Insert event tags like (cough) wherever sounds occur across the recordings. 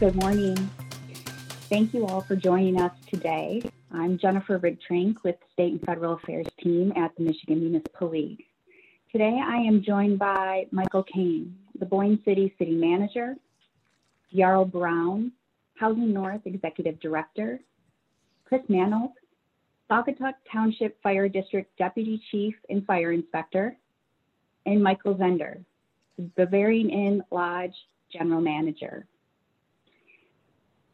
Good morning. Thank you all for joining us today. I'm Jennifer Rigterink with State and Federal Affairs team at the Michigan Municipal League. Today I am joined by Michael Cain, the Boyne City City Manager, Yarrow Brown, Housing North Executive Director, Chris Manold, Saugatuck Township Fire District Deputy Chief and Fire Inspector, and Michael Zehnder, Bavarian Inn Lodge General Manager.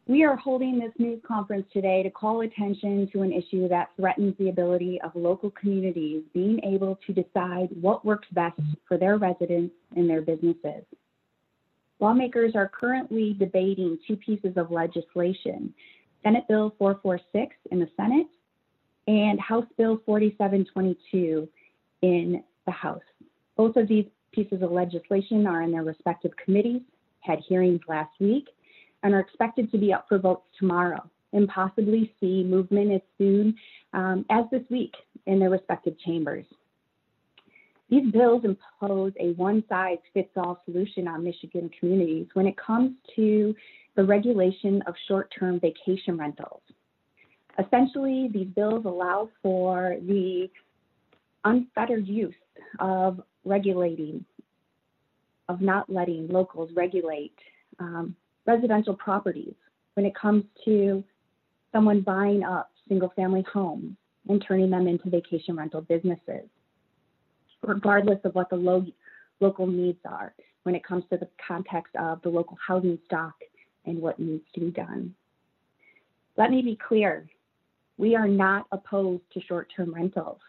We are holding this news conference today to call attention to an issue that threatens the ability of local communities being able to decide what works best for their residents and their businesses. Lawmakers are currently debating two pieces of legislation, Senate Bill 446 in the Senate and House Bill 4722 in the House. Both of these pieces of legislation are in their respective committees, had hearings last week, and are expected to be up for votes tomorrow and possibly see movement as soon um, as this week in their respective chambers. These bills impose a one size fits all solution on Michigan communities when it comes to the regulation of short term vacation rentals. Essentially, these bills allow for the unfettered use of regulating, of not letting locals regulate um, residential properties when it comes to someone buying up single family homes and turning them into vacation rental businesses, regardless of what the lo- local needs are when it comes to the context of the local housing stock and what needs to be done. Let me be clear we are not opposed to short term rentals.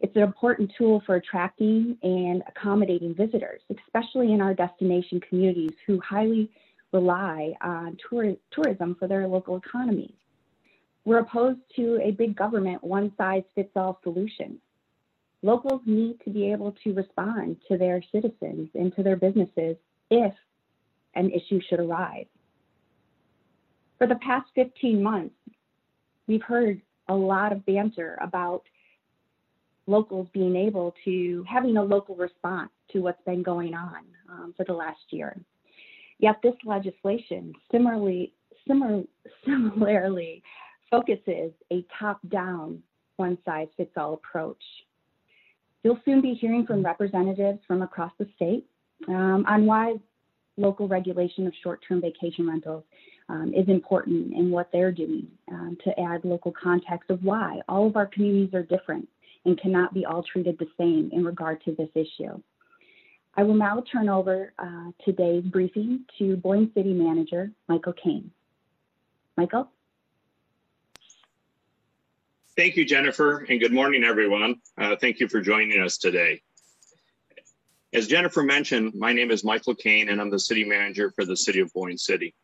It's an important tool for attracting and accommodating visitors, especially in our destination communities who highly rely on tour, tourism for their local economies. We're opposed to a big government one size fits all solution. Locals need to be able to respond to their citizens and to their businesses if an issue should arise. For the past 15 months, we've heard a lot of banter about locals being able to having a local response to what's been going on um, for the last year. Yet this legislation similarly, similar, (laughs) similarly focuses a top-down, one-size-fits-all approach. You'll soon be hearing from representatives from across the state um, on why local regulation of short-term vacation rentals um, is important and what they're doing um, to add local context of why all of our communities are different and cannot be all treated the same in regard to this issue. I will now turn over uh, today's briefing to Boyne City Manager Michael Cain. Michael? Thank you, Jennifer, and good morning, everyone. Uh, thank you for joining us today. As Jennifer mentioned, my name is Michael Cain, and I'm the City Manager for the City of Boyne City.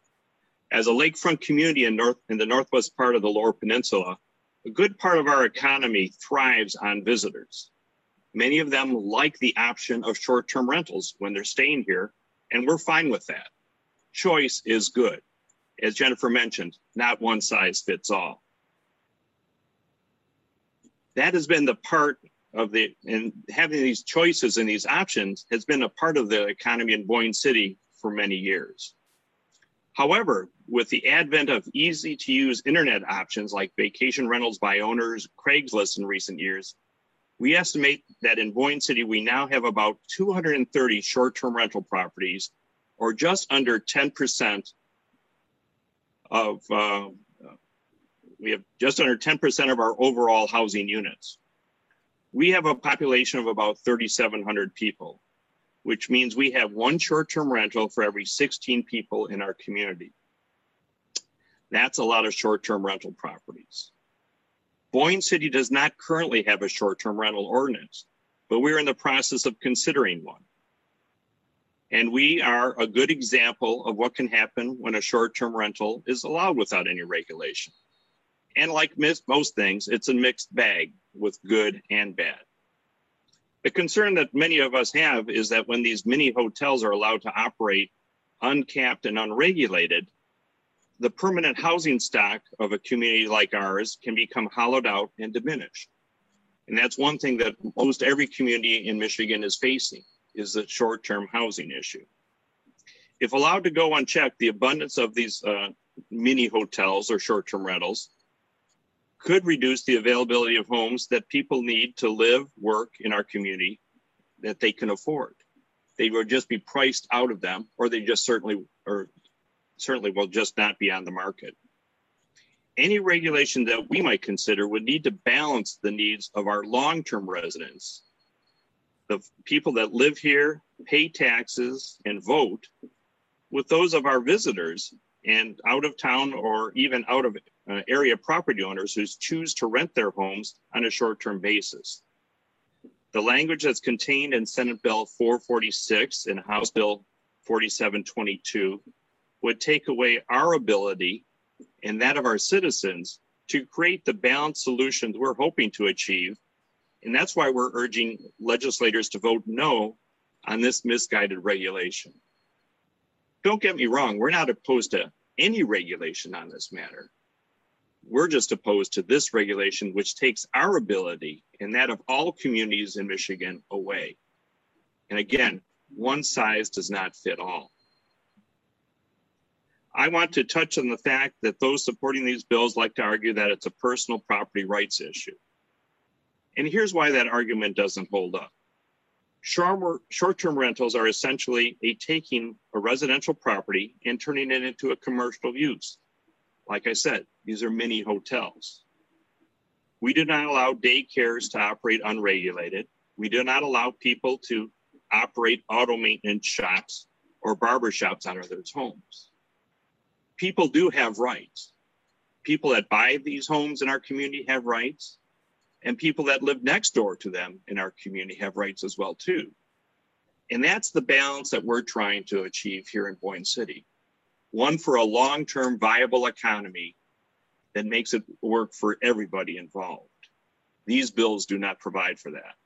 As a lakefront community in, north, in the northwest part of the Lower Peninsula, a good part of our economy thrives on visitors. Many of them like the option of short term rentals when they're staying here, and we're fine with that. Choice is good. As Jennifer mentioned, not one size fits all. That has been the part of the, and having these choices and these options has been a part of the economy in Boyne City for many years. However, with the advent of easy to use internet options like vacation rentals by owners, Craigslist in recent years, we estimate that in Boyne City, we now have about 230 short term rental properties, or just under 10% of, uh, we have just under 10% of our overall housing units. We have a population of about 3,700 people, which means we have one short term rental for every 16 people in our community. That's a lot of short term rental properties. Boyne City does not currently have a short-term rental ordinance, but we're in the process of considering one. And we are a good example of what can happen when a short-term rental is allowed without any regulation. And like most things, it's a mixed bag with good and bad. The concern that many of us have is that when these mini hotels are allowed to operate uncapped and unregulated, the permanent housing stock of a community like ours can become hollowed out and diminished. And that's one thing that most every community in Michigan is facing is the short-term housing issue. If allowed to go unchecked, the abundance of these uh, mini hotels or short term rentals could reduce the availability of homes that people need to live, work in our community that they can afford. They would just be priced out of them, or they just certainly, or certainly will just not be on the market. Any regulation that we might consider would need to balance the needs of our long-term residents, the people that live here, pay taxes, and vote, with those of our visitors and out of town or even out of uh, area property owners who choose to rent their homes on a short-term basis. The language that's contained in Senate Bill 446 and House Bill 4722 would take away our ability and that of our citizens to create the balanced solutions we're hoping to achieve. And that's why we're urging legislators to vote no on this misguided regulation. Don't get me wrong, we're not opposed to any regulation on this matter. We're just opposed to this regulation, which takes our ability and that of all communities in Michigan away. And again, one size does not fit all. I want to touch on the fact that those supporting these bills like to argue that it's a personal property rights issue. And here's why that argument doesn't hold up. Short-term rentals are essentially a taking a residential property and turning it into a commercial use. Like I said, these are mini hotels. We do not allow daycares to operate unregulated. We do not allow people to operate auto maintenance shops or barber shops out of their homes people do have rights. People that buy these homes in our community have rights, and people that live next door to them in our community have rights as well too. And that's the balance that we're trying to achieve here in Boyne City. One for a long-term viable economy that makes it work for everybody involved. These bills do not provide for that.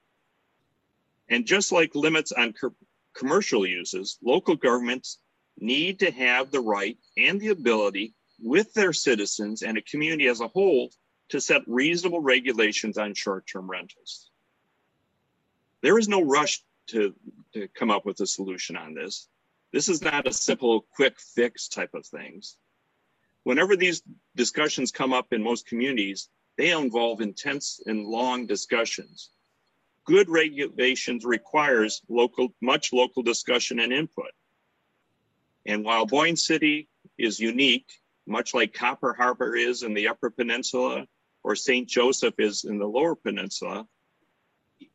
And just like limits on co commercial uses, local governments need to have the right and the ability with their citizens and a community as a whole to set reasonable regulations on short-term rentals. There is no rush to, to come up with a solution on this. This is not a simple quick fix type of things. Whenever these discussions come up in most communities, they involve intense and long discussions. Good regulations requires local, much local discussion and input. And while Boyne City is unique, much like Copper Harbor is in the Upper Peninsula or St. Joseph is in the Lower Peninsula,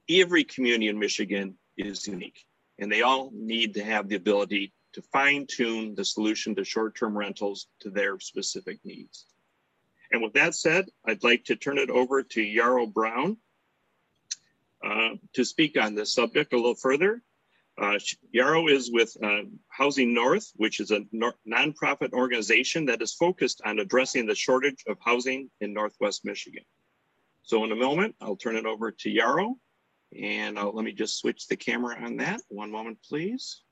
every community in Michigan is unique. And they all need to have the ability to fine tune the solution to short term rentals to their specific needs. And with that said, I'd like to turn it over to Yarrow Brown uh, to speak on this subject a little further. Uh, Yarrow is with uh, Housing North, which is a nonprofit organization that is focused on addressing the shortage of housing in Northwest Michigan. So in a moment, I'll turn it over to Yarrow and I'll, let me just switch the camera on that. One moment, please.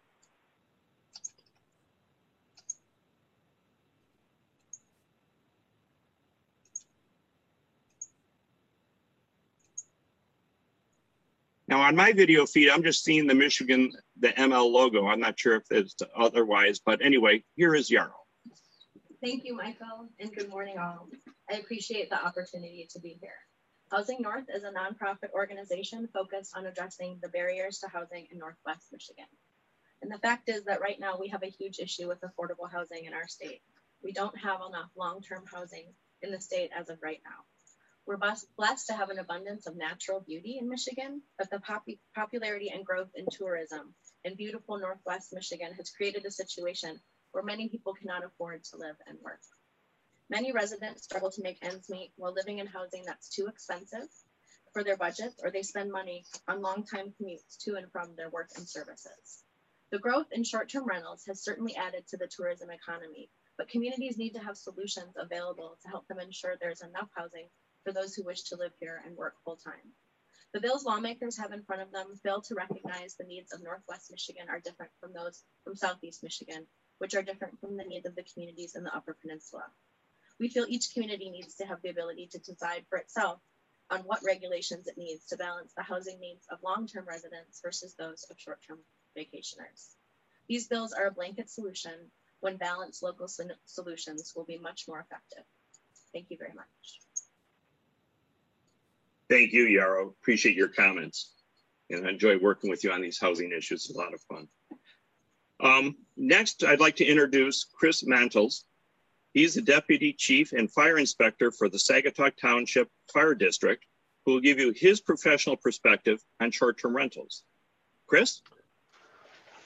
Now on my video feed, I'm just seeing the Michigan, the ML logo. I'm not sure if it's otherwise, but anyway, here is Yarrow. Thank you, Michael, and good morning all. I appreciate the opportunity to be here. Housing North is a nonprofit organization focused on addressing the barriers to housing in Northwest Michigan. And the fact is that right now we have a huge issue with affordable housing in our state. We don't have enough long-term housing in the state as of right now. We're blessed to have an abundance of natural beauty in Michigan, but the pop popularity and growth in tourism in beautiful Northwest Michigan has created a situation where many people cannot afford to live and work. Many residents struggle to make ends meet while living in housing that's too expensive for their budgets, or they spend money on long time commutes to and from their work and services. The growth in short-term rentals has certainly added to the tourism economy, but communities need to have solutions available to help them ensure there's enough housing for those who wish to live here and work full time. The bills lawmakers have in front of them fail to recognize the needs of Northwest Michigan are different from those from Southeast Michigan, which are different from the needs of the communities in the Upper Peninsula. We feel each community needs to have the ability to decide for itself on what regulations it needs to balance the housing needs of long-term residents versus those of short-term vacationers. These bills are a blanket solution when balanced local solutions will be much more effective. Thank you very much. Thank you, Yarrow. Appreciate your comments. And I enjoy working with you on these housing issues. It's a lot of fun. Um, next, I'd like to introduce Chris Mantles. He's the Deputy Chief and Fire Inspector for the Saugatuck Township Fire District, who will give you his professional perspective on short-term rentals. Chris?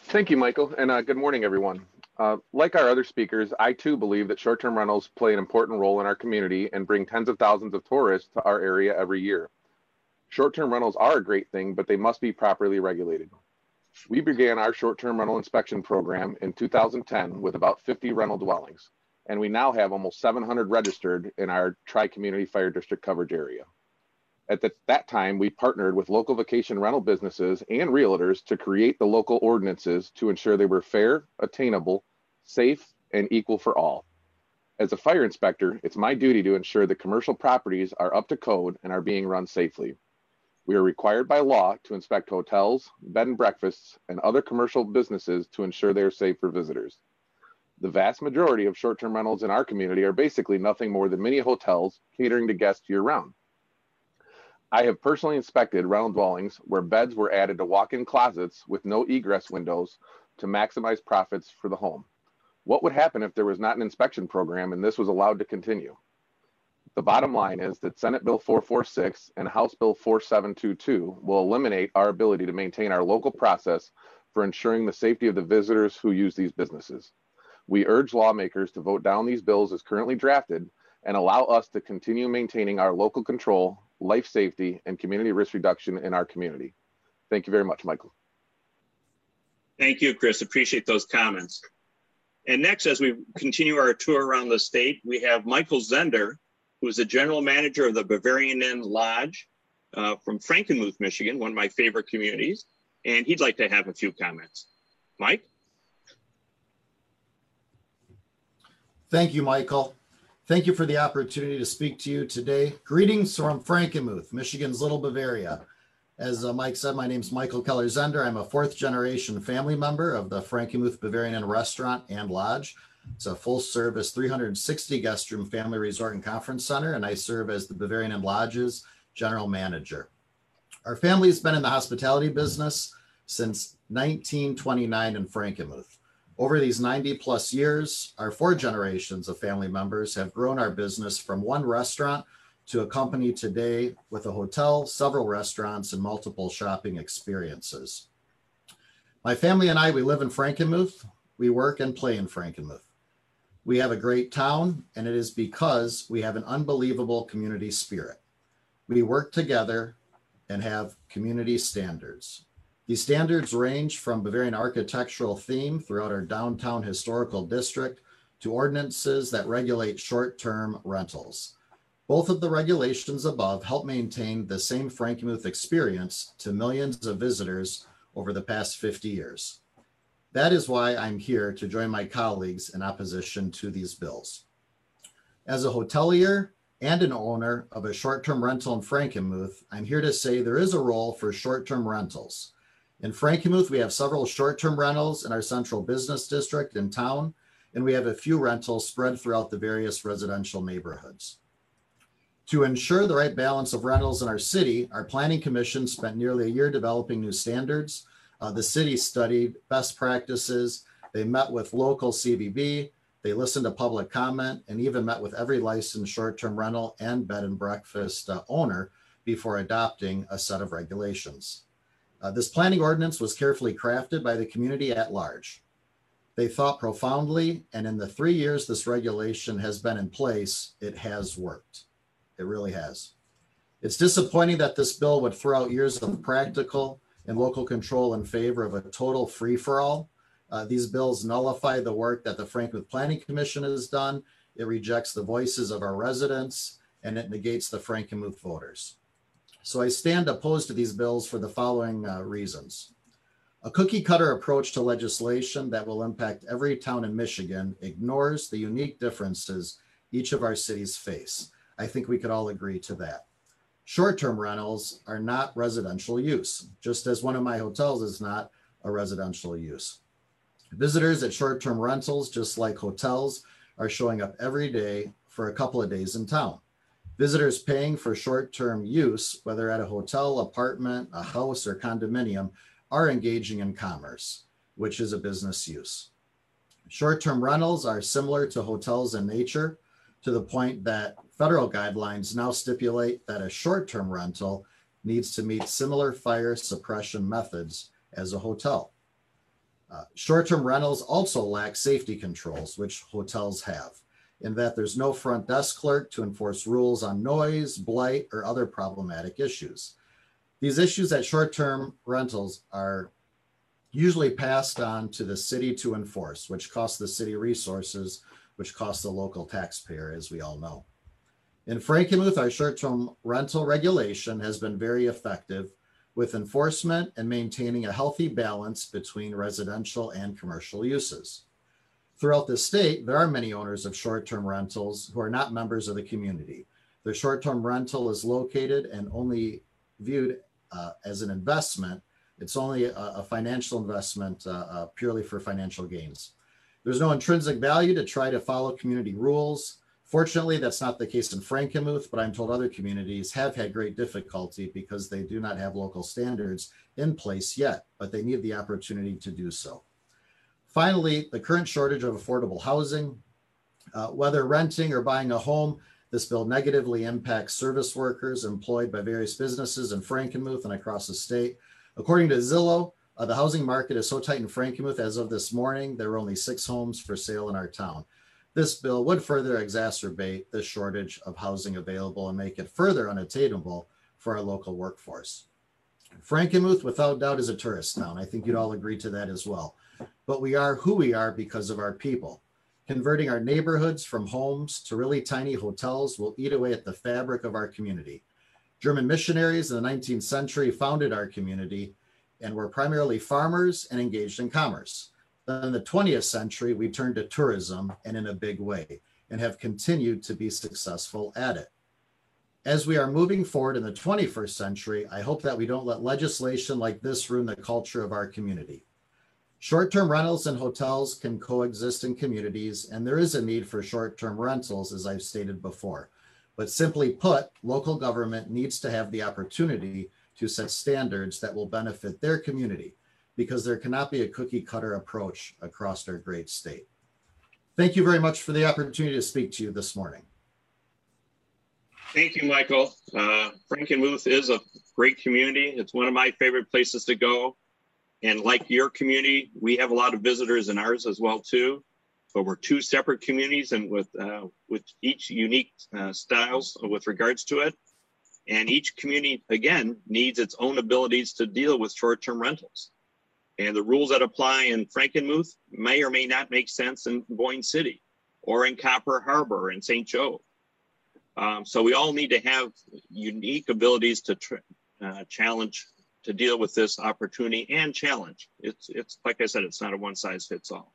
Thank you, Michael, and uh, good morning, everyone. Uh, like our other speakers, I too believe that short-term rentals play an important role in our community and bring tens of thousands of tourists to our area every year. Short-term rentals are a great thing, but they must be properly regulated. We began our short-term rental inspection program in 2010 with about 50 rental dwellings, and we now have almost 700 registered in our tri-community fire district coverage area. At the, that time, we partnered with local vacation rental businesses and realtors to create the local ordinances to ensure they were fair, attainable, safe, and equal for all. As a fire inspector, it's my duty to ensure that commercial properties are up to code and are being run safely. We are required by law to inspect hotels, bed and breakfasts, and other commercial businesses to ensure they are safe for visitors. The vast majority of short-term rentals in our community are basically nothing more than mini hotels catering to guests year-round. I have personally inspected rental dwellings where beds were added to walk-in closets with no egress windows to maximize profits for the home. What would happen if there was not an inspection program and this was allowed to continue? The bottom line is that Senate Bill 446 and House Bill 4722 will eliminate our ability to maintain our local process for ensuring the safety of the visitors who use these businesses. We urge lawmakers to vote down these bills as currently drafted and allow us to continue maintaining our local control life safety, and community risk reduction in our community. Thank you very much, Michael. Thank you, Chris. Appreciate those comments. And next, as we continue our tour around the state, we have Michael Zehnder, who is the general manager of the Bavarian Inn Lodge uh, from Frankenmuth, Michigan, one of my favorite communities. And he'd like to have a few comments. Mike? Thank you, Michael. Thank you for the opportunity to speak to you today. Greetings from Frankenmuth, Michigan's Little Bavaria. As uh, Mike said, my name is Michael Keller Zehnder. I'm a fourth generation family member of the Frankenmuth Bavarian Inn Restaurant and Lodge. It's a full service 360 guest room family resort and conference center, and I serve as the Bavarian Inn Lodge's general manager. Our family has been in the hospitality business since 1929 in Frankenmuth. Over these 90 plus years, our four generations of family members have grown our business from one restaurant to a company today with a hotel, several restaurants, and multiple shopping experiences. My family and I, we live in Frankenmuth. We work and play in Frankenmuth. We have a great town, and it is because we have an unbelievable community spirit. We work together and have community standards. These standards range from Bavarian architectural theme throughout our downtown historical district to ordinances that regulate short-term rentals. Both of the regulations above help maintain the same Frankenmuth experience to millions of visitors over the past 50 years. That is why I'm here to join my colleagues in opposition to these bills. As a hotelier and an owner of a short-term rental in Frankenmuth, I'm here to say there is a role for short-term rentals. In Frankenmuth, we have several short-term rentals in our central business district in town, and we have a few rentals spread throughout the various residential neighborhoods. To ensure the right balance of rentals in our city, our planning commission spent nearly a year developing new standards. Uh, the city studied best practices. They met with local CVB. They listened to public comment and even met with every licensed short-term rental and bed and breakfast uh, owner before adopting a set of regulations. Uh, this planning ordinance was carefully crafted by the community at large. They thought profoundly, and in the three years this regulation has been in place, it has worked. It really has. It's disappointing that this bill would throw out years of practical and local control in favor of a total free for all. Uh, these bills nullify the work that the Frankenmuth Planning Commission has done. It rejects the voices of our residents and it negates the Frankenmuth voters. So I stand opposed to these bills for the following uh, reasons. A cookie cutter approach to legislation that will impact every town in Michigan ignores the unique differences each of our cities face. I think we could all agree to that. Short term rentals are not residential use, just as one of my hotels is not a residential use. Visitors at short term rentals, just like hotels, are showing up every day for a couple of days in town. Visitors paying for short term use, whether at a hotel, apartment, a house, or condominium, are engaging in commerce, which is a business use. Short term rentals are similar to hotels in nature to the point that federal guidelines now stipulate that a short term rental needs to meet similar fire suppression methods as a hotel. Uh, short term rentals also lack safety controls, which hotels have, in that there's no front desk clerk to enforce rules on noise, blight, or other problematic issues. These issues at short term rentals are usually passed on to the city to enforce, which costs the city resources, which costs the local taxpayer, as we all know. In Frankenmuth, our short term rental regulation has been very effective with enforcement and maintaining a healthy balance between residential and commercial uses. Throughout the state, there are many owners of short term rentals who are not members of the community. Their short term rental is located and only viewed uh, as an investment. It's only a, a financial investment uh, uh, purely for financial gains. There's no intrinsic value to try to follow community rules Fortunately, that's not the case in Frankenmuth, but I'm told other communities have had great difficulty because they do not have local standards in place yet, but they need the opportunity to do so. Finally, the current shortage of affordable housing, uh, whether renting or buying a home, this bill negatively impacts service workers employed by various businesses in Frankenmuth and across the state. According to Zillow, uh, the housing market is so tight in Frankenmuth as of this morning, there are only six homes for sale in our town. This bill would further exacerbate the shortage of housing available and make it further unattainable for our local workforce. Frankenmuth, without doubt, is a tourist town. I think you'd all agree to that as well. But we are who we are because of our people. Converting our neighborhoods from homes to really tiny hotels will eat away at the fabric of our community. German missionaries in the 19th century founded our community and were primarily farmers and engaged in commerce. Then in the 20th century, we turned to tourism and in a big way and have continued to be successful at it. As we are moving forward in the 21st century, I hope that we don't let legislation like this ruin the culture of our community. Short term rentals and hotels can coexist in communities, and there is a need for short term rentals, as I've stated before. But simply put, local government needs to have the opportunity to set standards that will benefit their community because there cannot be a cookie cutter approach across our great state. Thank you very much for the opportunity to speak to you this morning. Thank you, Michael. Uh, Frankenmuth is a great community. It's one of my favorite places to go. And like your community, we have a lot of visitors in ours as well too. But we're two separate communities and with uh, with each unique uh, styles with regards to it. And each community, again, needs its own abilities to deal with short-term rentals. And the rules that apply in Frankenmuth may or may not make sense in Boyne City or in Copper Harbor in St. Joe. Um, so we all need to have unique abilities to uh, challenge, to deal with this opportunity and challenge. It's, it's like I said, it's not a one size fits all.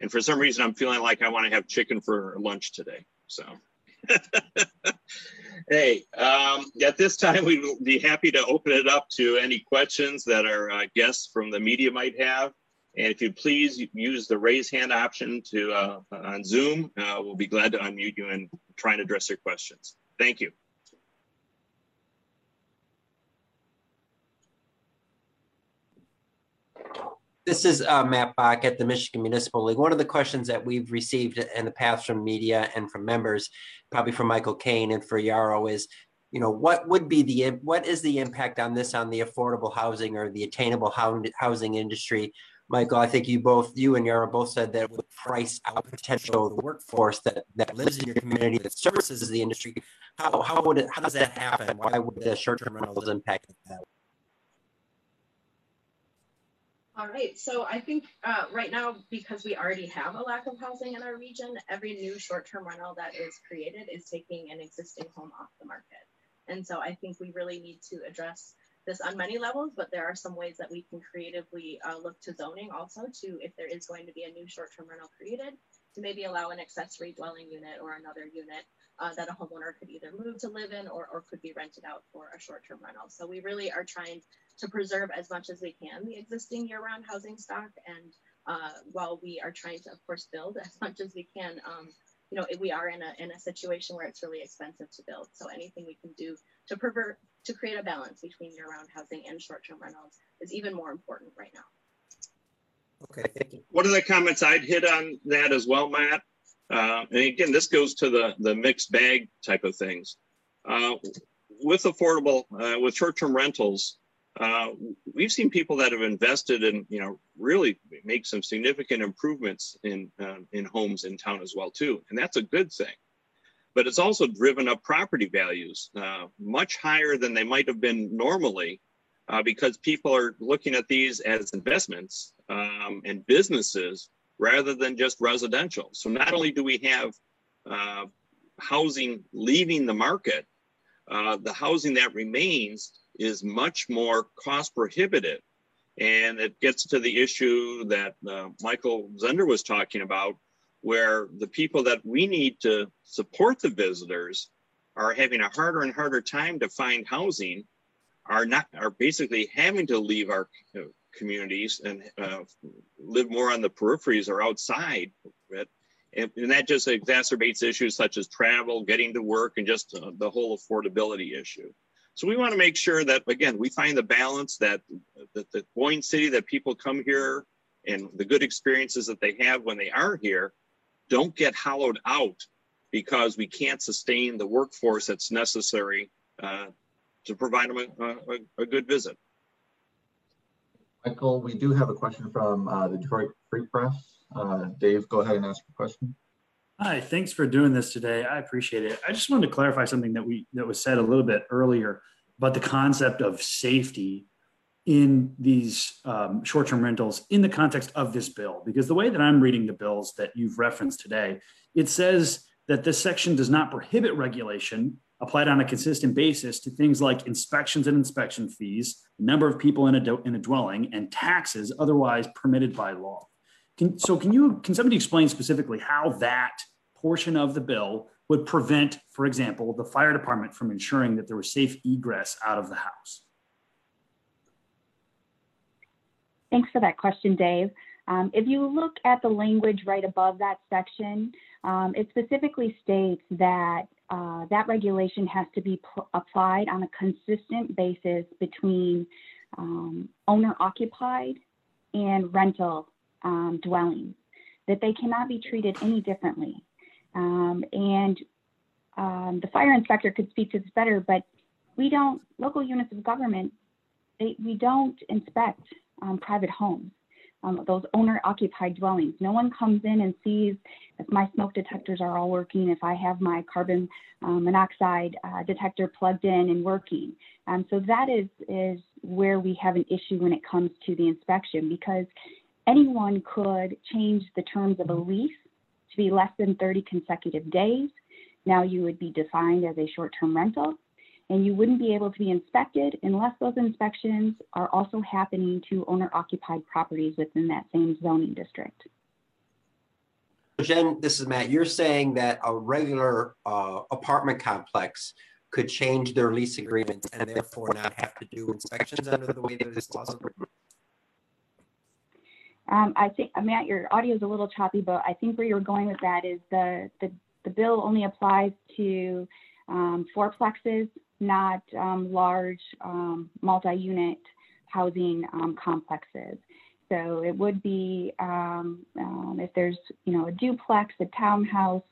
And for some reason, I'm feeling like I want to have chicken for lunch today. So. (laughs) hey, um, at this time, we'd be happy to open it up to any questions that our uh, guests from the media might have. And if you'd please use the raise hand option to uh, on Zoom, uh, we'll be glad to unmute you and try and address your questions. Thank you. This is uh, Matt Bach at the Michigan Municipal League. One of the questions that we've received in the past from media and from members, probably from Michael Cain and for Yarrow, is you know what would be the what is the impact on this on the affordable housing or the attainable housing industry? Michael, I think you both, you and Yarrow both said that would price out potential workforce that, that lives in your community that services the industry. How, how would it, how does that happen? Why would the short-term rentals impact that? All right, so I think uh, right now, because we already have a lack of housing in our region, every new short-term rental that is created is taking an existing home off the market. And so I think we really need to address this on many levels, but there are some ways that we can creatively uh, look to zoning also to, if there is going to be a new short-term rental created, to maybe allow an accessory dwelling unit or another unit uh, that a homeowner could either move to live in or, or could be rented out for a short-term rental. So we really are trying to preserve as much as we can the existing year-round housing stock and uh, while we are trying to, of course, build (laughs) as much as we can. Um, you know, we are in a in a situation where it's really expensive to build. So anything we can do to pervert to create a balance between year-round housing and short-term rentals is even more important right now. Okay, thank you. One of the comments I'd hit on that as well, Matt. Uh, and again, this goes to the the mixed bag type of things. Uh, with affordable, uh, with short-term rentals, uh, we've seen people that have invested and you know really make some significant improvements in uh, in homes in town as well too, and that's a good thing. But it's also driven up property values uh, much higher than they might have been normally, uh, because people are looking at these as investments um, and businesses rather than just residential. So not only do we have uh, housing leaving the market, uh, the housing that remains is much more cost prohibitive. And it gets to the issue that uh, Michael Zehnder was talking about, where the people that we need to support the visitors are having a harder and harder time to find housing, are not are basically having to leave our communities and uh, live more on the peripheries or outside it. And, and, that just exacerbates issues such as travel, getting to work, and just uh, the whole affordability issue. So we want to make sure that again we find the balance that that the Boyne City that people come here and the good experiences that they have when they are here don't get hollowed out because we can't sustain the workforce that's necessary uh, to provide them a, a, a, good visit. Michael, we do have a question from uh, the Detroit Free Press. Uh, Dave, go ahead and ask your question. Hi, thanks for doing this today. I appreciate it. I just wanted to clarify something that we that was said a little bit earlier about the concept of safety in these um, short-term rentals in the context of this bill. Because the way that I'm reading the bills that you've referenced today, it says that this section does not prohibit regulation applied on a consistent basis to things like inspections and inspection fees, number of people in a, in a dwelling, and taxes otherwise permitted by law. Can, so can you can somebody explain specifically how that portion of the bill would prevent, for example, the fire department from ensuring that there was safe egress out of the house? Thanks for that question, Dave. Um, if you look at the language right above that section, um, it specifically states that uh, that regulation has to be applied on a consistent basis between um, owner occupied and rental um, dwellings, that they cannot be treated any differently. Um, and um, the fire inspector could speak to this better, but we don't, local units of government, they, we don't inspect um, private homes, um, those owner occupied dwellings. No one comes in and sees if my smoke detectors are all working, if I have my carbon um, monoxide uh, detector plugged in and working. Um, so that is, is where we have an issue when it comes to the inspection because anyone could change the terms of a lease to be less than 30 consecutive days. Now you would be defined as a short-term rental and you wouldn't be able to be inspected unless those inspections are also happening to owner-occupied properties within that same zoning district. Jen, this is Matt. You're saying that a regular uh, apartment complex could change their lease agreement and therefore not have to do inspections under the way that this law is written? Um, I think, Matt, your audio is a little choppy, but I think where you're going with that is the, the, the bill only applies to um, fourplexes, not um, large um, multi-unit housing um, complexes. So it would be um, if there's, you know, a duplex, a townhouse,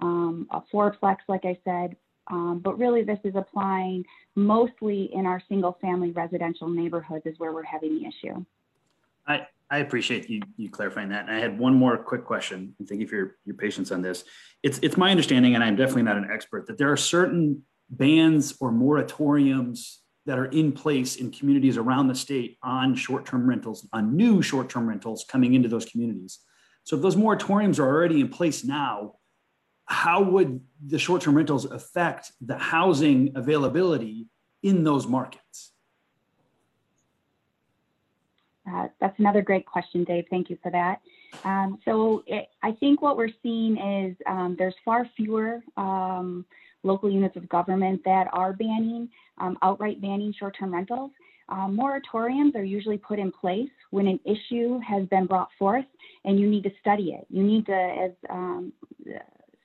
a fourplex, like I said, um, but really, this is applying mostly in our single family residential neighborhoods, is where we're having the issue. I, I appreciate you, you clarifying that. And I had one more quick question, and thank you for your, your patience on this. It's, it's my understanding, and I'm definitely not an expert, that there are certain bans or moratoriums that are in place in communities around the state on short-term rentals, on new short-term rentals coming into those communities. So if those moratoriums are already in place now, how would the short-term rentals affect the housing availability in those markets? Uh, that's another great question, Dave. Thank you for that. Um, so it, I think what we're seeing is um, there's far fewer um, local units of government that are banning, um, outright banning short-term rentals. Um, moratoriums are usually put in place when an issue has been brought forth and you need to study it. You need to, as um,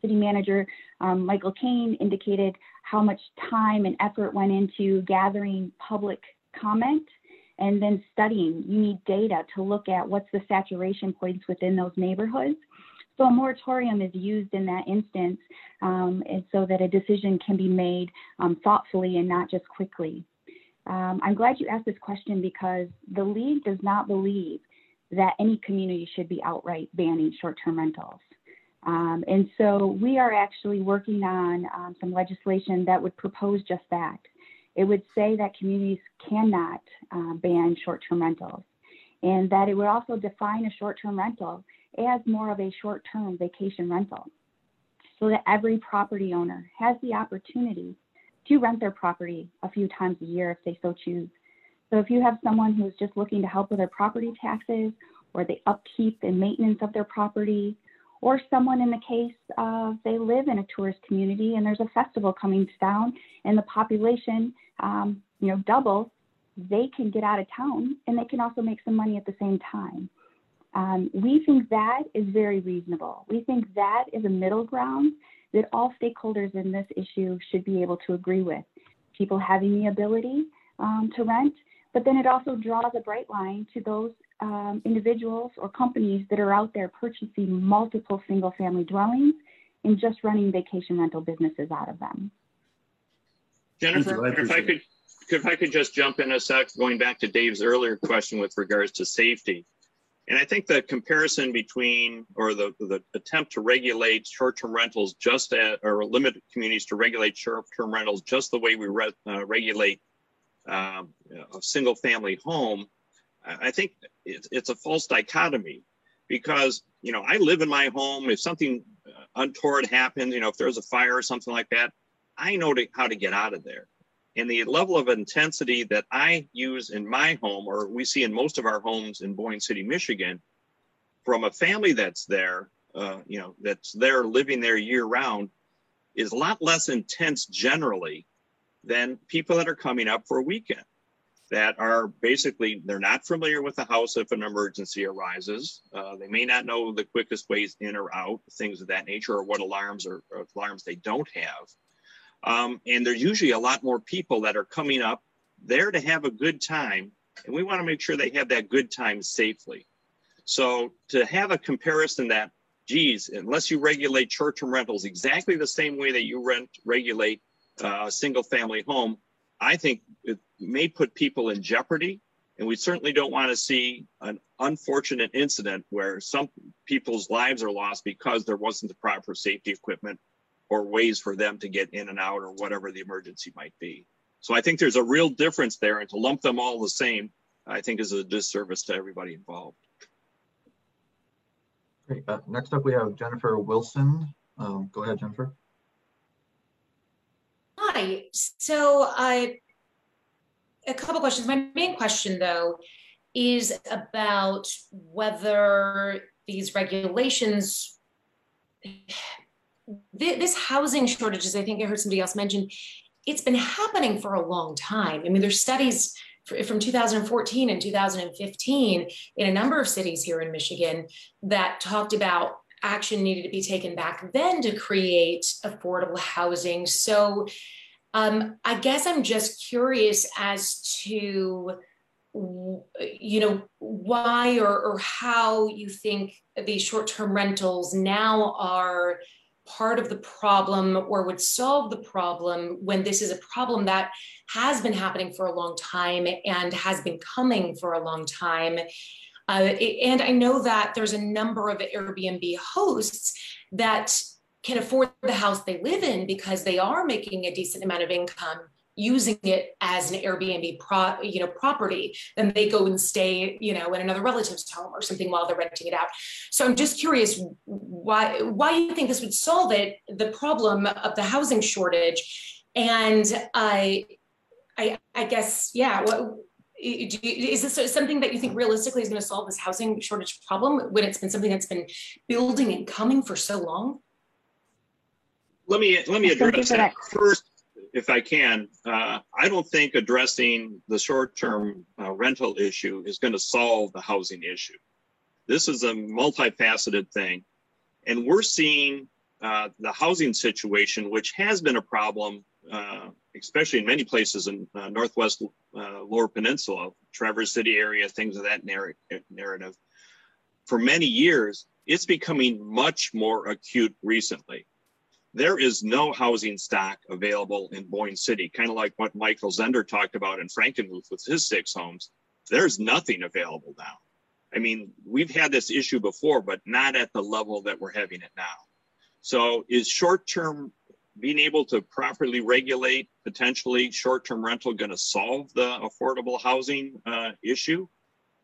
city manager um, Michael Cain indicated, how much time and effort went into gathering public comment and then studying. You need data to look at what's the saturation points within those neighborhoods. So a moratorium is used in that instance um, and so that a decision can be made um, thoughtfully and not just quickly. Um, I'm glad you asked this question because the league does not believe that any community should be outright banning short-term rentals. Um, and so we are actually working on um, some legislation that would propose just that. It would say that communities cannot uh, ban short-term rentals and that it would also define a short-term rental as more of a short-term vacation rental so that every property owner has the opportunity to rent their property a few times a year if they so choose. So if you have someone who's just looking to help with their property taxes or the upkeep and maintenance of their property, or someone in the case of they live in a tourist community and there's a festival coming down and the population, um, you know, doubles, they can get out of town and they can also make some money at the same time. Um, we think that is very reasonable. We think that is a middle ground that all stakeholders in this issue should be able to agree with. People having the ability um, to rent, but then it also draws a bright line to those um, individuals or companies that are out there purchasing multiple single family dwellings and just running vacation rental businesses out of them. Jennifer, if I could, if I could just jump in a sec, going back to Dave's earlier question with regards to safety. And I think the comparison between, or the, the attempt to regulate short-term rentals just at, or limit communities to regulate short-term rentals just the way we re, uh, regulate um, a single-family home, I think it's, it's a false dichotomy because, you know, I live in my home. If something untoward happens, you know, if there's a fire or something like that, I know to, how to get out of there and the level of intensity that I use in my home, or we see in most of our homes in Boyne City, Michigan, from a family that's there, uh, you know, that's there living there year round, is a lot less intense generally than people that are coming up for a weekend that are basically they're not familiar with the house if an emergency arises. Uh, they may not know the quickest ways in or out things of that nature or what alarms or, or alarms they don't have um, and there's usually a lot more people that are coming up there to have a good time. And we want to make sure they have that good time safely. So to have a comparison that, geez, unless you regulate short-term rentals exactly the same way that you rent regulate uh, a single family home, I think it may put people in jeopardy. And we certainly don't want to see an unfortunate incident where some people's lives are lost because there wasn't the proper safety equipment or ways for them to get in and out or whatever the emergency might be. So I think there's a real difference there and to lump them all the same, I think is a disservice to everybody involved. Great. Uh, next up, we have Jennifer Wilson. Um, go ahead, Jennifer. Hi. So I, a couple questions. My main question though is about whether these regulations this housing shortages, I think I heard somebody else mention, it's been happening for a long time. I mean, there's studies from 2014 and 2015 in a number of cities here in Michigan that talked about action needed to be taken back then to create affordable housing. So um, I guess I'm just curious as to you know why or, or how you think these short-term rentals now are part of the problem or would solve the problem when this is a problem that has been happening for a long time and has been coming for a long time. Uh, and I know that there's a number of Airbnb hosts that can afford the house they live in because they are making a decent amount of income using it as an Airbnb pro, you know, property, then they go and stay, you know, in another relative's home or something while they're renting it out. So I'm just curious why why you think this would solve it, the problem of the housing shortage. And I I I guess, yeah, what is this something that you think realistically is going to solve this housing shortage problem when it's been something that's been building and coming for so long? Let me let me address that. that. First, if I can, uh, I don't think addressing the short-term uh, rental issue is going to solve the housing issue. This is a multifaceted thing. And we're seeing uh, the housing situation, which has been a problem, uh, especially in many places in uh, Northwest uh, Lower Peninsula, Traverse City area, things of that narr- narrative. For many years, it's becoming much more acute recently. There is no housing stock available in Boyne City, kind of like what Michael Zehnder talked about in Frankenmuth with his six homes. There's nothing available now. I mean, we've had this issue before, but not at the level that we're having it now. So is short-term being able to properly regulate potentially short-term rental going to solve the affordable housing uh, issue?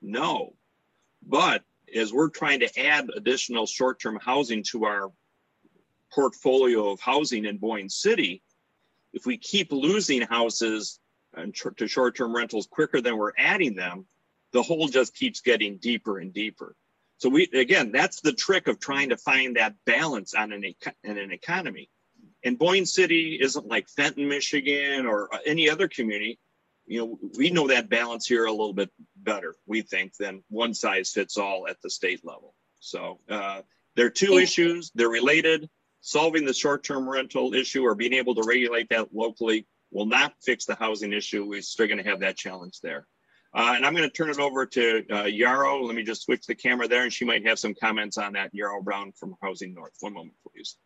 No. But as we're trying to add additional short-term housing to our portfolio of housing in Boyne City, if we keep losing houses to short-term rentals quicker than we're adding them, the hole just keeps getting deeper and deeper. So we again, that's the trick of trying to find that balance on an in an economy. And Boyne City isn't like Fenton, Michigan, or any other community. You know, we know that balance here a little bit better, we think, than one size fits all at the state level. So uh, there are two issues. They're related. Solving the short-term rental issue or being able to regulate that locally will not fix the housing issue. We're still going to have that challenge there. Uh, and I'm going to turn it over to uh, Yarrow. Let me just switch the camera there, and she might have some comments on that. Yarrow Brown from Housing North. One moment, please.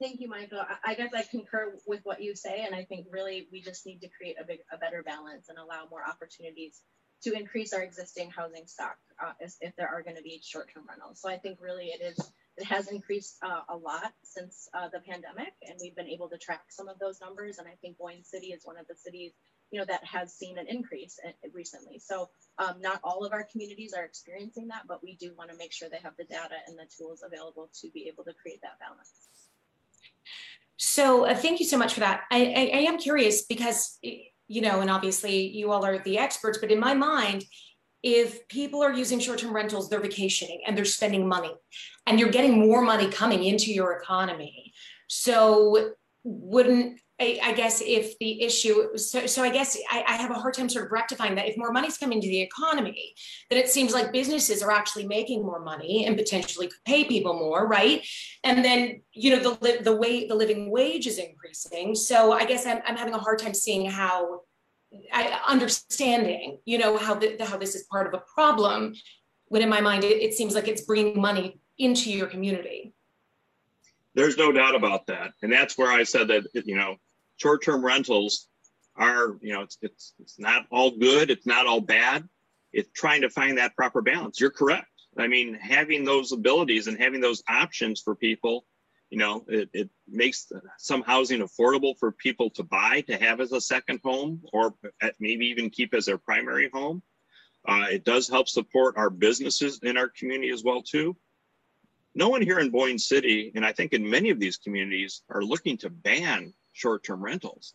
Thank you, Michael. I, guess I concur with what you say, and I think really we just need to create a big, a better balance and allow more opportunities to increase our existing housing stock uh, if, if there are going to be short-term rentals. So I think really it is it has increased uh, a lot since uh, the pandemic, and we've been able to track some of those numbers. And I think Boyne City is one of the cities you know, that has seen an increase recently. So um, not all of our communities are experiencing that, but we do want to make sure they have the data and the tools available to be able to create that balance. So uh, thank you so much for that. I, I, I am curious because, you know, and obviously you all are the experts, but in my mind, if people are using short-term rentals, they're vacationing and they're spending money and you're getting more money coming into your economy. So wouldn't I, I, guess if the issue, so, so I guess I, I, have a hard time sort of rectifying that. If more money's coming to the economy, then it seems like businesses are actually making more money and potentially could pay people more, right? And then you know the the way the living wage is increasing. So I guess I'm, I'm having a hard time seeing how, I, understanding you know how the, how this is part of a problem. When in my mind it, it seems like it's bringing money into your community. There's no doubt about that. And that's where I said that, you know, short-term rentals are, you know, it's, it's, it's not all good. It's not all bad. It's trying to find that proper balance. You're correct. I mean, having those abilities and having those options for people, you know, it, it makes some housing affordable for people to buy, to have as a second home, or maybe even keep as their primary home. Uh, it does help support our businesses in our community as well too no one here in Boyne City, and I think in many of these communities, are looking to ban short-term rentals.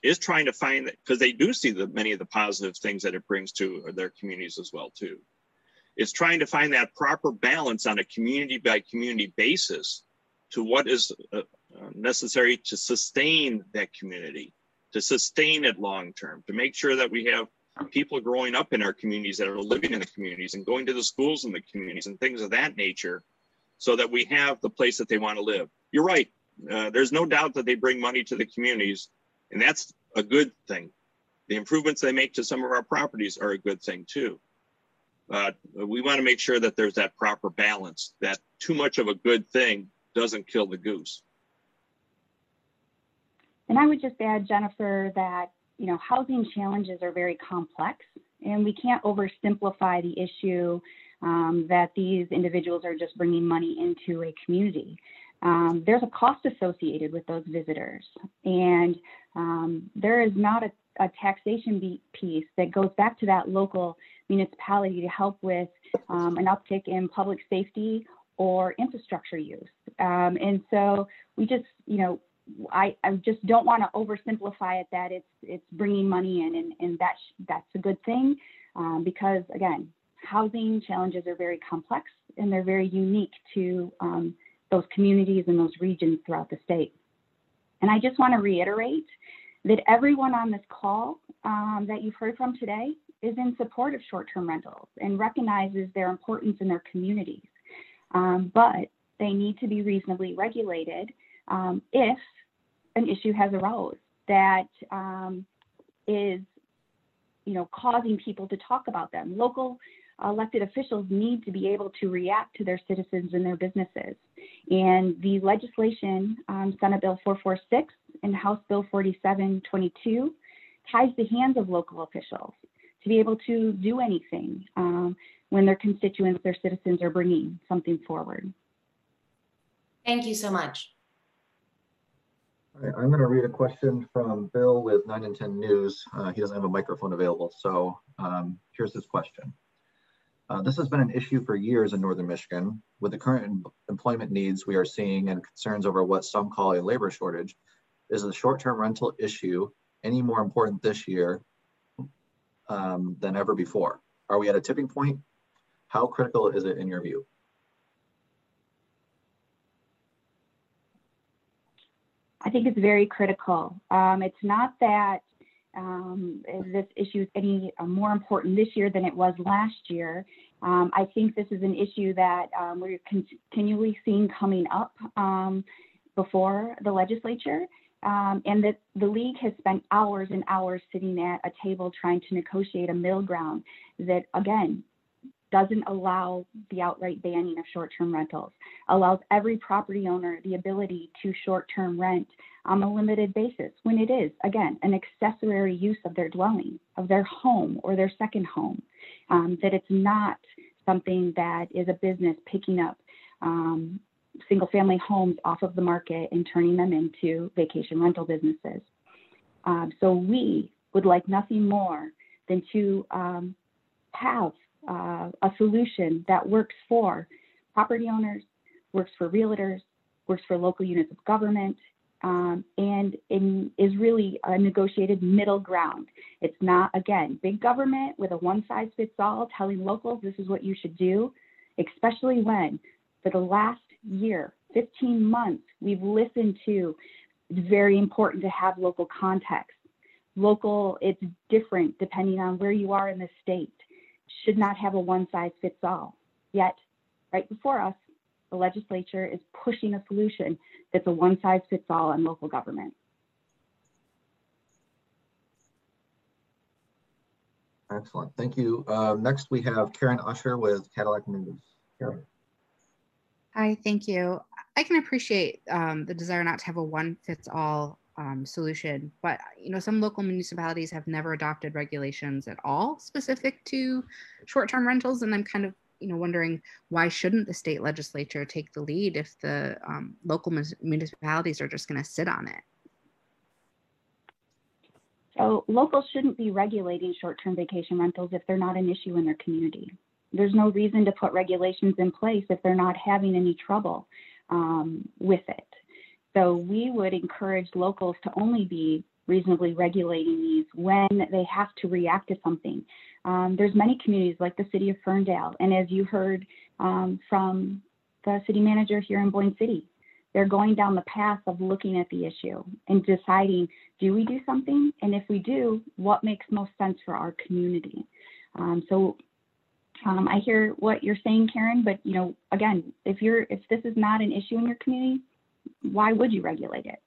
Is trying to find that because they do see the many of the positive things that it brings to their communities as well too. It's trying to find that proper balance on a community by community basis to what is uh, uh necessary to sustain that community, to sustain it long term, to make sure that we have people growing up in our communities that are living in the communities and going to the schools in the communities and things of that nature so that we have the place that they want to live. You're right. Uh, there's no doubt that they bring money to the communities, and that's a good thing. The improvements they make to some of our properties are a good thing too. But we want to make sure that there's that proper balance, that too much of a good thing doesn't kill the goose. And I would just add, Jennifer, that you know housing challenges are very complex, and we can't oversimplify the issue um, that these individuals are just bringing money into a community. Um, there's a cost associated with those visitors, and um, there is not a, a taxation piece that goes back to that local municipality to help with um, an uptick in public safety or infrastructure use. Um, and so we just, you know, I, I just don't want to oversimplify it that it's it's bringing money in, and, and that that's a good thing um, because again, housing challenges are very complex and they're very unique to um, those communities and those regions throughout the state. And I just want to reiterate that everyone on this call um, that you've heard from today is in support of short-term rentals and recognizes their importance in their communities. Um, but they need to be reasonably regulated um, if an issue has arose that um, is, you know, causing people to talk about them. Local elected officials need to be able to react to their citizens and their businesses. And the legislation, um, Senate Bill 446 and House Bill 4722, ties the hands of local officials to be able to do anything um, when their constituents, their citizens are bringing something forward. Thank you so much. All right, I'm going to read a question from Bill with 9 and 10 News. Uh, he doesn't have a microphone available, so um, here's his question. Uh, this has been an issue for years in Northern Michigan. With the current em employment needs we are seeing and concerns over what some call a labor shortage, is the short-term rental issue any more important this year um, than ever before? Are we at a tipping point? How critical is it in your view? I think it's very critical. Um, it's not that um, this issue is any uh, more important this year than it was last year. Um, I think this is an issue that um, we're continually seeing coming up um, before the legislature. Um, and that the league has spent hours and hours sitting at a table trying to negotiate a middle ground that, again, doesn't allow the outright banning of short-term rentals, allows every property owner the ability to short-term rent on a limited basis when it is, again, an accessory use of their dwelling, of their home or their second home, um, that it's not something that is a business picking up um, single family homes off of the market and turning them into vacation rental businesses. Um, so we would like nothing more than to um, have uh, a solution that works for property owners, works for realtors, works for local units of government, um, and in, is really a negotiated middle ground. It's not, again, big government with a one size fits all telling locals this is what you should do, especially when for the last year, 15 months, we've listened to it's very important to have local context. Local, it's different depending on where you are in the state. Should not have a one size fits all. Yet, right before us, the legislature is pushing a solution that's a one size fits all in local government. Excellent. Thank you. Uh, next, we have Karen Usher with Cadillac News. Karen. Hi, thank you. I can appreciate um, the desire not to have a one fits all um, solution, but you know some local municipalities have never adopted regulations at all specific to short-term rentals, and I'm kind of you know wondering why shouldn't the state legislature take the lead if the um, local municipalities are just going to sit on it? So locals shouldn't be regulating short-term vacation rentals if they're not an issue in their community. There's no reason to put regulations in place if they're not having any trouble um, with it so we would encourage locals to only be reasonably regulating these when they have to react to something um, there's many communities like the city of Ferndale, and as you heard um, from the city manager here in Boyne City, they're going down the path of looking at the issue and deciding, do we do something? And if we do, what makes most sense for our community? Um, so um, I hear what you're saying, Karen, but you know, again, if you're if this is not an issue in your community, why would you regulate it?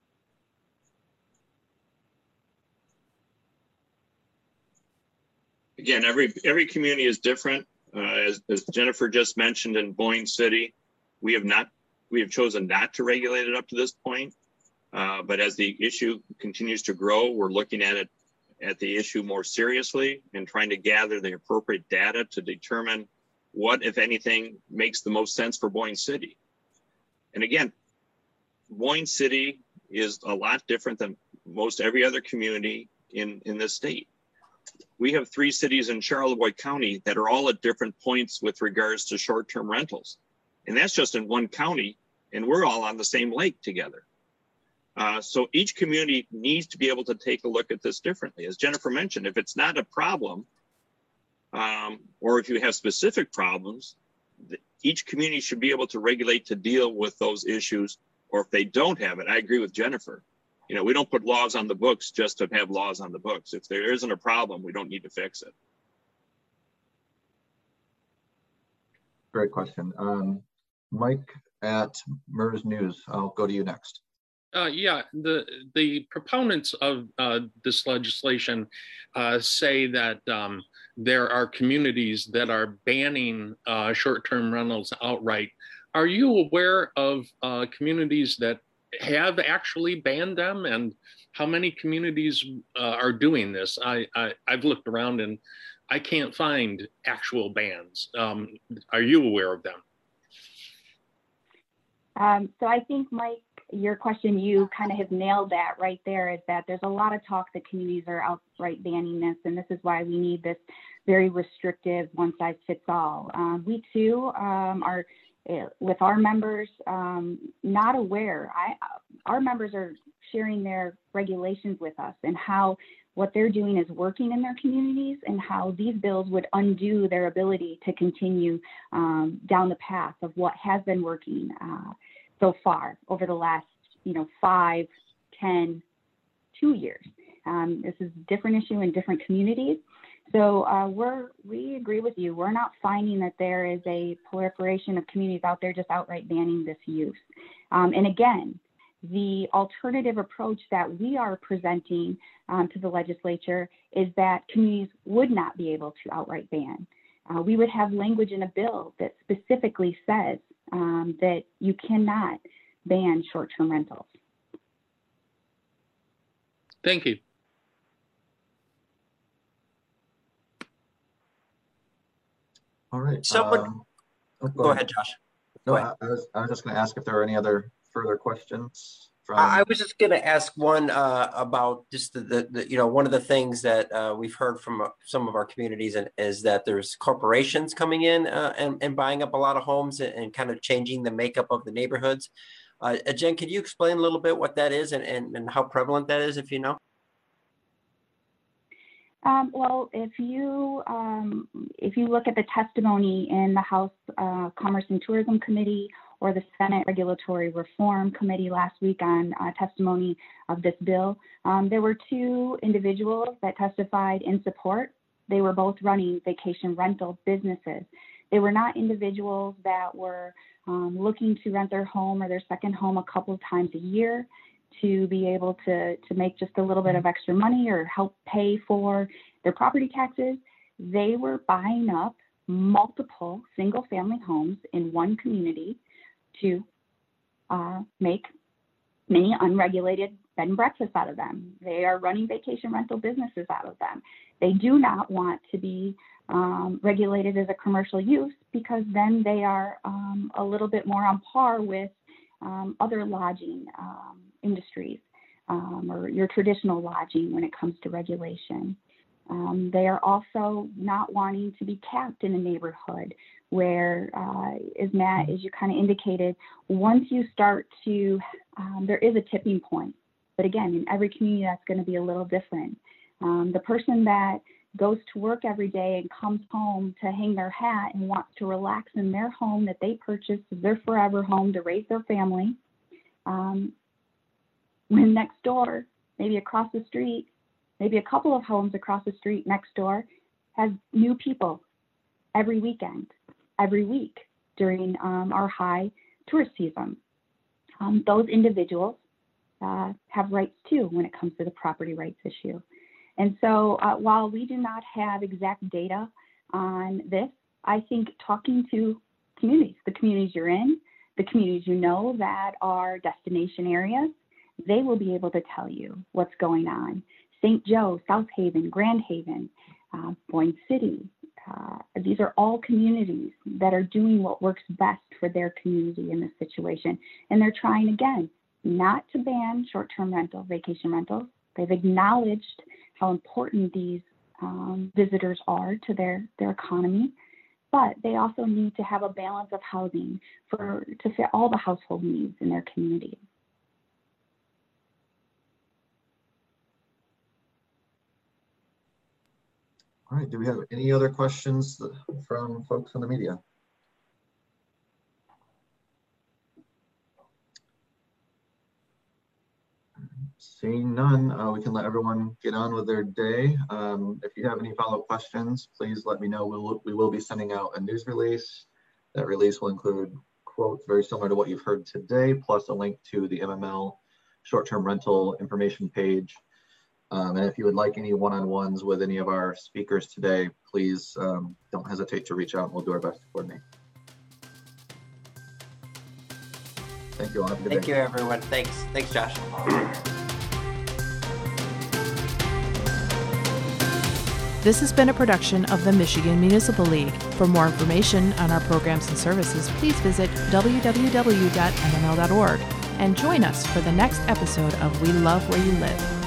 again, every every community is different. Uh, as, as Jennifer just mentioned in Boyne City, we have not we have chosen not to regulate it up to this point. Uh, but as the issue continues to grow, we're looking at it at the issue more seriously and trying to gather the appropriate data to determine what, if anything, makes the most sense for Boyne City. And again, Boyne City is a lot different than most every other community in, in this state we have three cities in Charlevoix County that are all at different points with regards to short-term rentals. And that's just in one county, and we're all on the same lake together. Uh, so each community needs to be able to take a look at this differently. As Jennifer mentioned, if it's not a problem, um, or if you have specific problems, each community should be able to regulate to deal with those issues. Or if they don't have it, I agree with Jennifer. You know, we don't put laws on the books just to have laws on the books. If there isn't a problem, we don't need to fix it. Great question. Um, Mike at MIRS News, I'll go to you next. Uh, yeah, the the proponents of uh, this legislation uh, say that um, there are communities that are banning uh, short-term rentals outright. Are you aware of uh, communities that have actually banned them, and how many communities uh, are doing this? I, I have looked around and I can't find actual bans. Um, are you aware of them? Um, so I think, Mike, your question, you kind of have nailed that right there is that there's a lot of talk that communities are outright banning this, and this is why we need this very restrictive one size fits all. Um, we too um, are with our members um, not aware. I, our members are sharing their regulations with us and how what they're doing is working in their communities and how these bills would undo their ability to continue um, down the path of what has been working. Uh, so far over the last, you know, five, ten, two years. Um, this is a different issue in different communities. So uh, we're we agree with you. We're not finding that there is a proliferation of communities out there just outright banning this use. Um, and again, the alternative approach that we are presenting um, to the legislature is that communities would not be able to outright ban. Uh, we would have language in a bill that specifically says um, that you cannot ban short-term rentals. Thank you. All right. Someone, um, oh, go ahead, Josh. No, Go I, ahead. I was, I was just going to ask if there are any other further questions from. I was just going to ask one uh, about just the, the, the, you know, one of the things that uh, we've heard from uh, some of our communities and is that there's corporations coming in uh, and, and buying up a lot of homes and, and kind of changing the makeup of the neighborhoods. Uh, uh, Jen, can you explain a little bit what that is and, and, and how prevalent that is, if you know? Um, well, if you um, if you look at the testimony in the House uh, Commerce and Tourism Committee or the Senate Regulatory Reform Committee last week on uh, testimony of this bill, um, there were two individuals that testified in support. They were both running vacation rental businesses. They were not individuals that were um, looking to rent their home or their second home a couple of times a year to be able to, to make just a little bit of extra money or help pay for their property taxes. They were buying up multiple single family homes in one community to uh, make many unregulated bed and breakfasts out of them. They are running vacation rental businesses out of them. They do not want to be um, regulated as a commercial use because then they are um, a little bit more on par with um, other lodging um, industries um, or your traditional lodging when it comes to regulation. Um, they are also not wanting to be capped in a neighborhood where, uh, as Matt, as you kind of indicated, once you start to, um, there is a tipping point. But again, in every community, that's going to be a little different. Um, the person that goes to work every day and comes home to hang their hat and wants to relax in their home that they purchased as their forever home to raise their family. Um, when next door, maybe across the street, maybe a couple of homes across the street next door, has new people every weekend, every week during um, our high tourist season. Um, those individuals uh, have rights too when it comes to the property rights issue. And so uh, while we do not have exact data on this, I think talking to communities, the communities you're in, the communities you know that are destination areas, they will be able to tell you what's going on. St. Joe, South Haven, Grand Haven, uh, Boyne City, uh, these are all communities that are doing what works best for their community in this situation. And they're trying again not to ban short term rental, vacation rentals. They've acknowledged how important these um, visitors are to their, their economy, but they also need to have a balance of housing for to fit all the household needs in their community. All right, do we have any other questions from folks in the media? Seeing none, uh, we can let everyone get on with their day. Um, if you have any follow-up questions, please let me know. We'll, we will be sending out a news release. That release will include quotes very similar to what you've heard today, plus a link to the MML short-term rental information page. Um, and if you would like any one-on-ones with any of our speakers today, please um, don't hesitate to reach out and we'll do our best to coordinate. Thank you all. Have a good Thank day. you, everyone. Thanks. Thanks, Josh. This has been a production of the Michigan Municipal League. For more information on our programs and services, please visit www.mml.org and join us for the next episode of We Love Where You Live.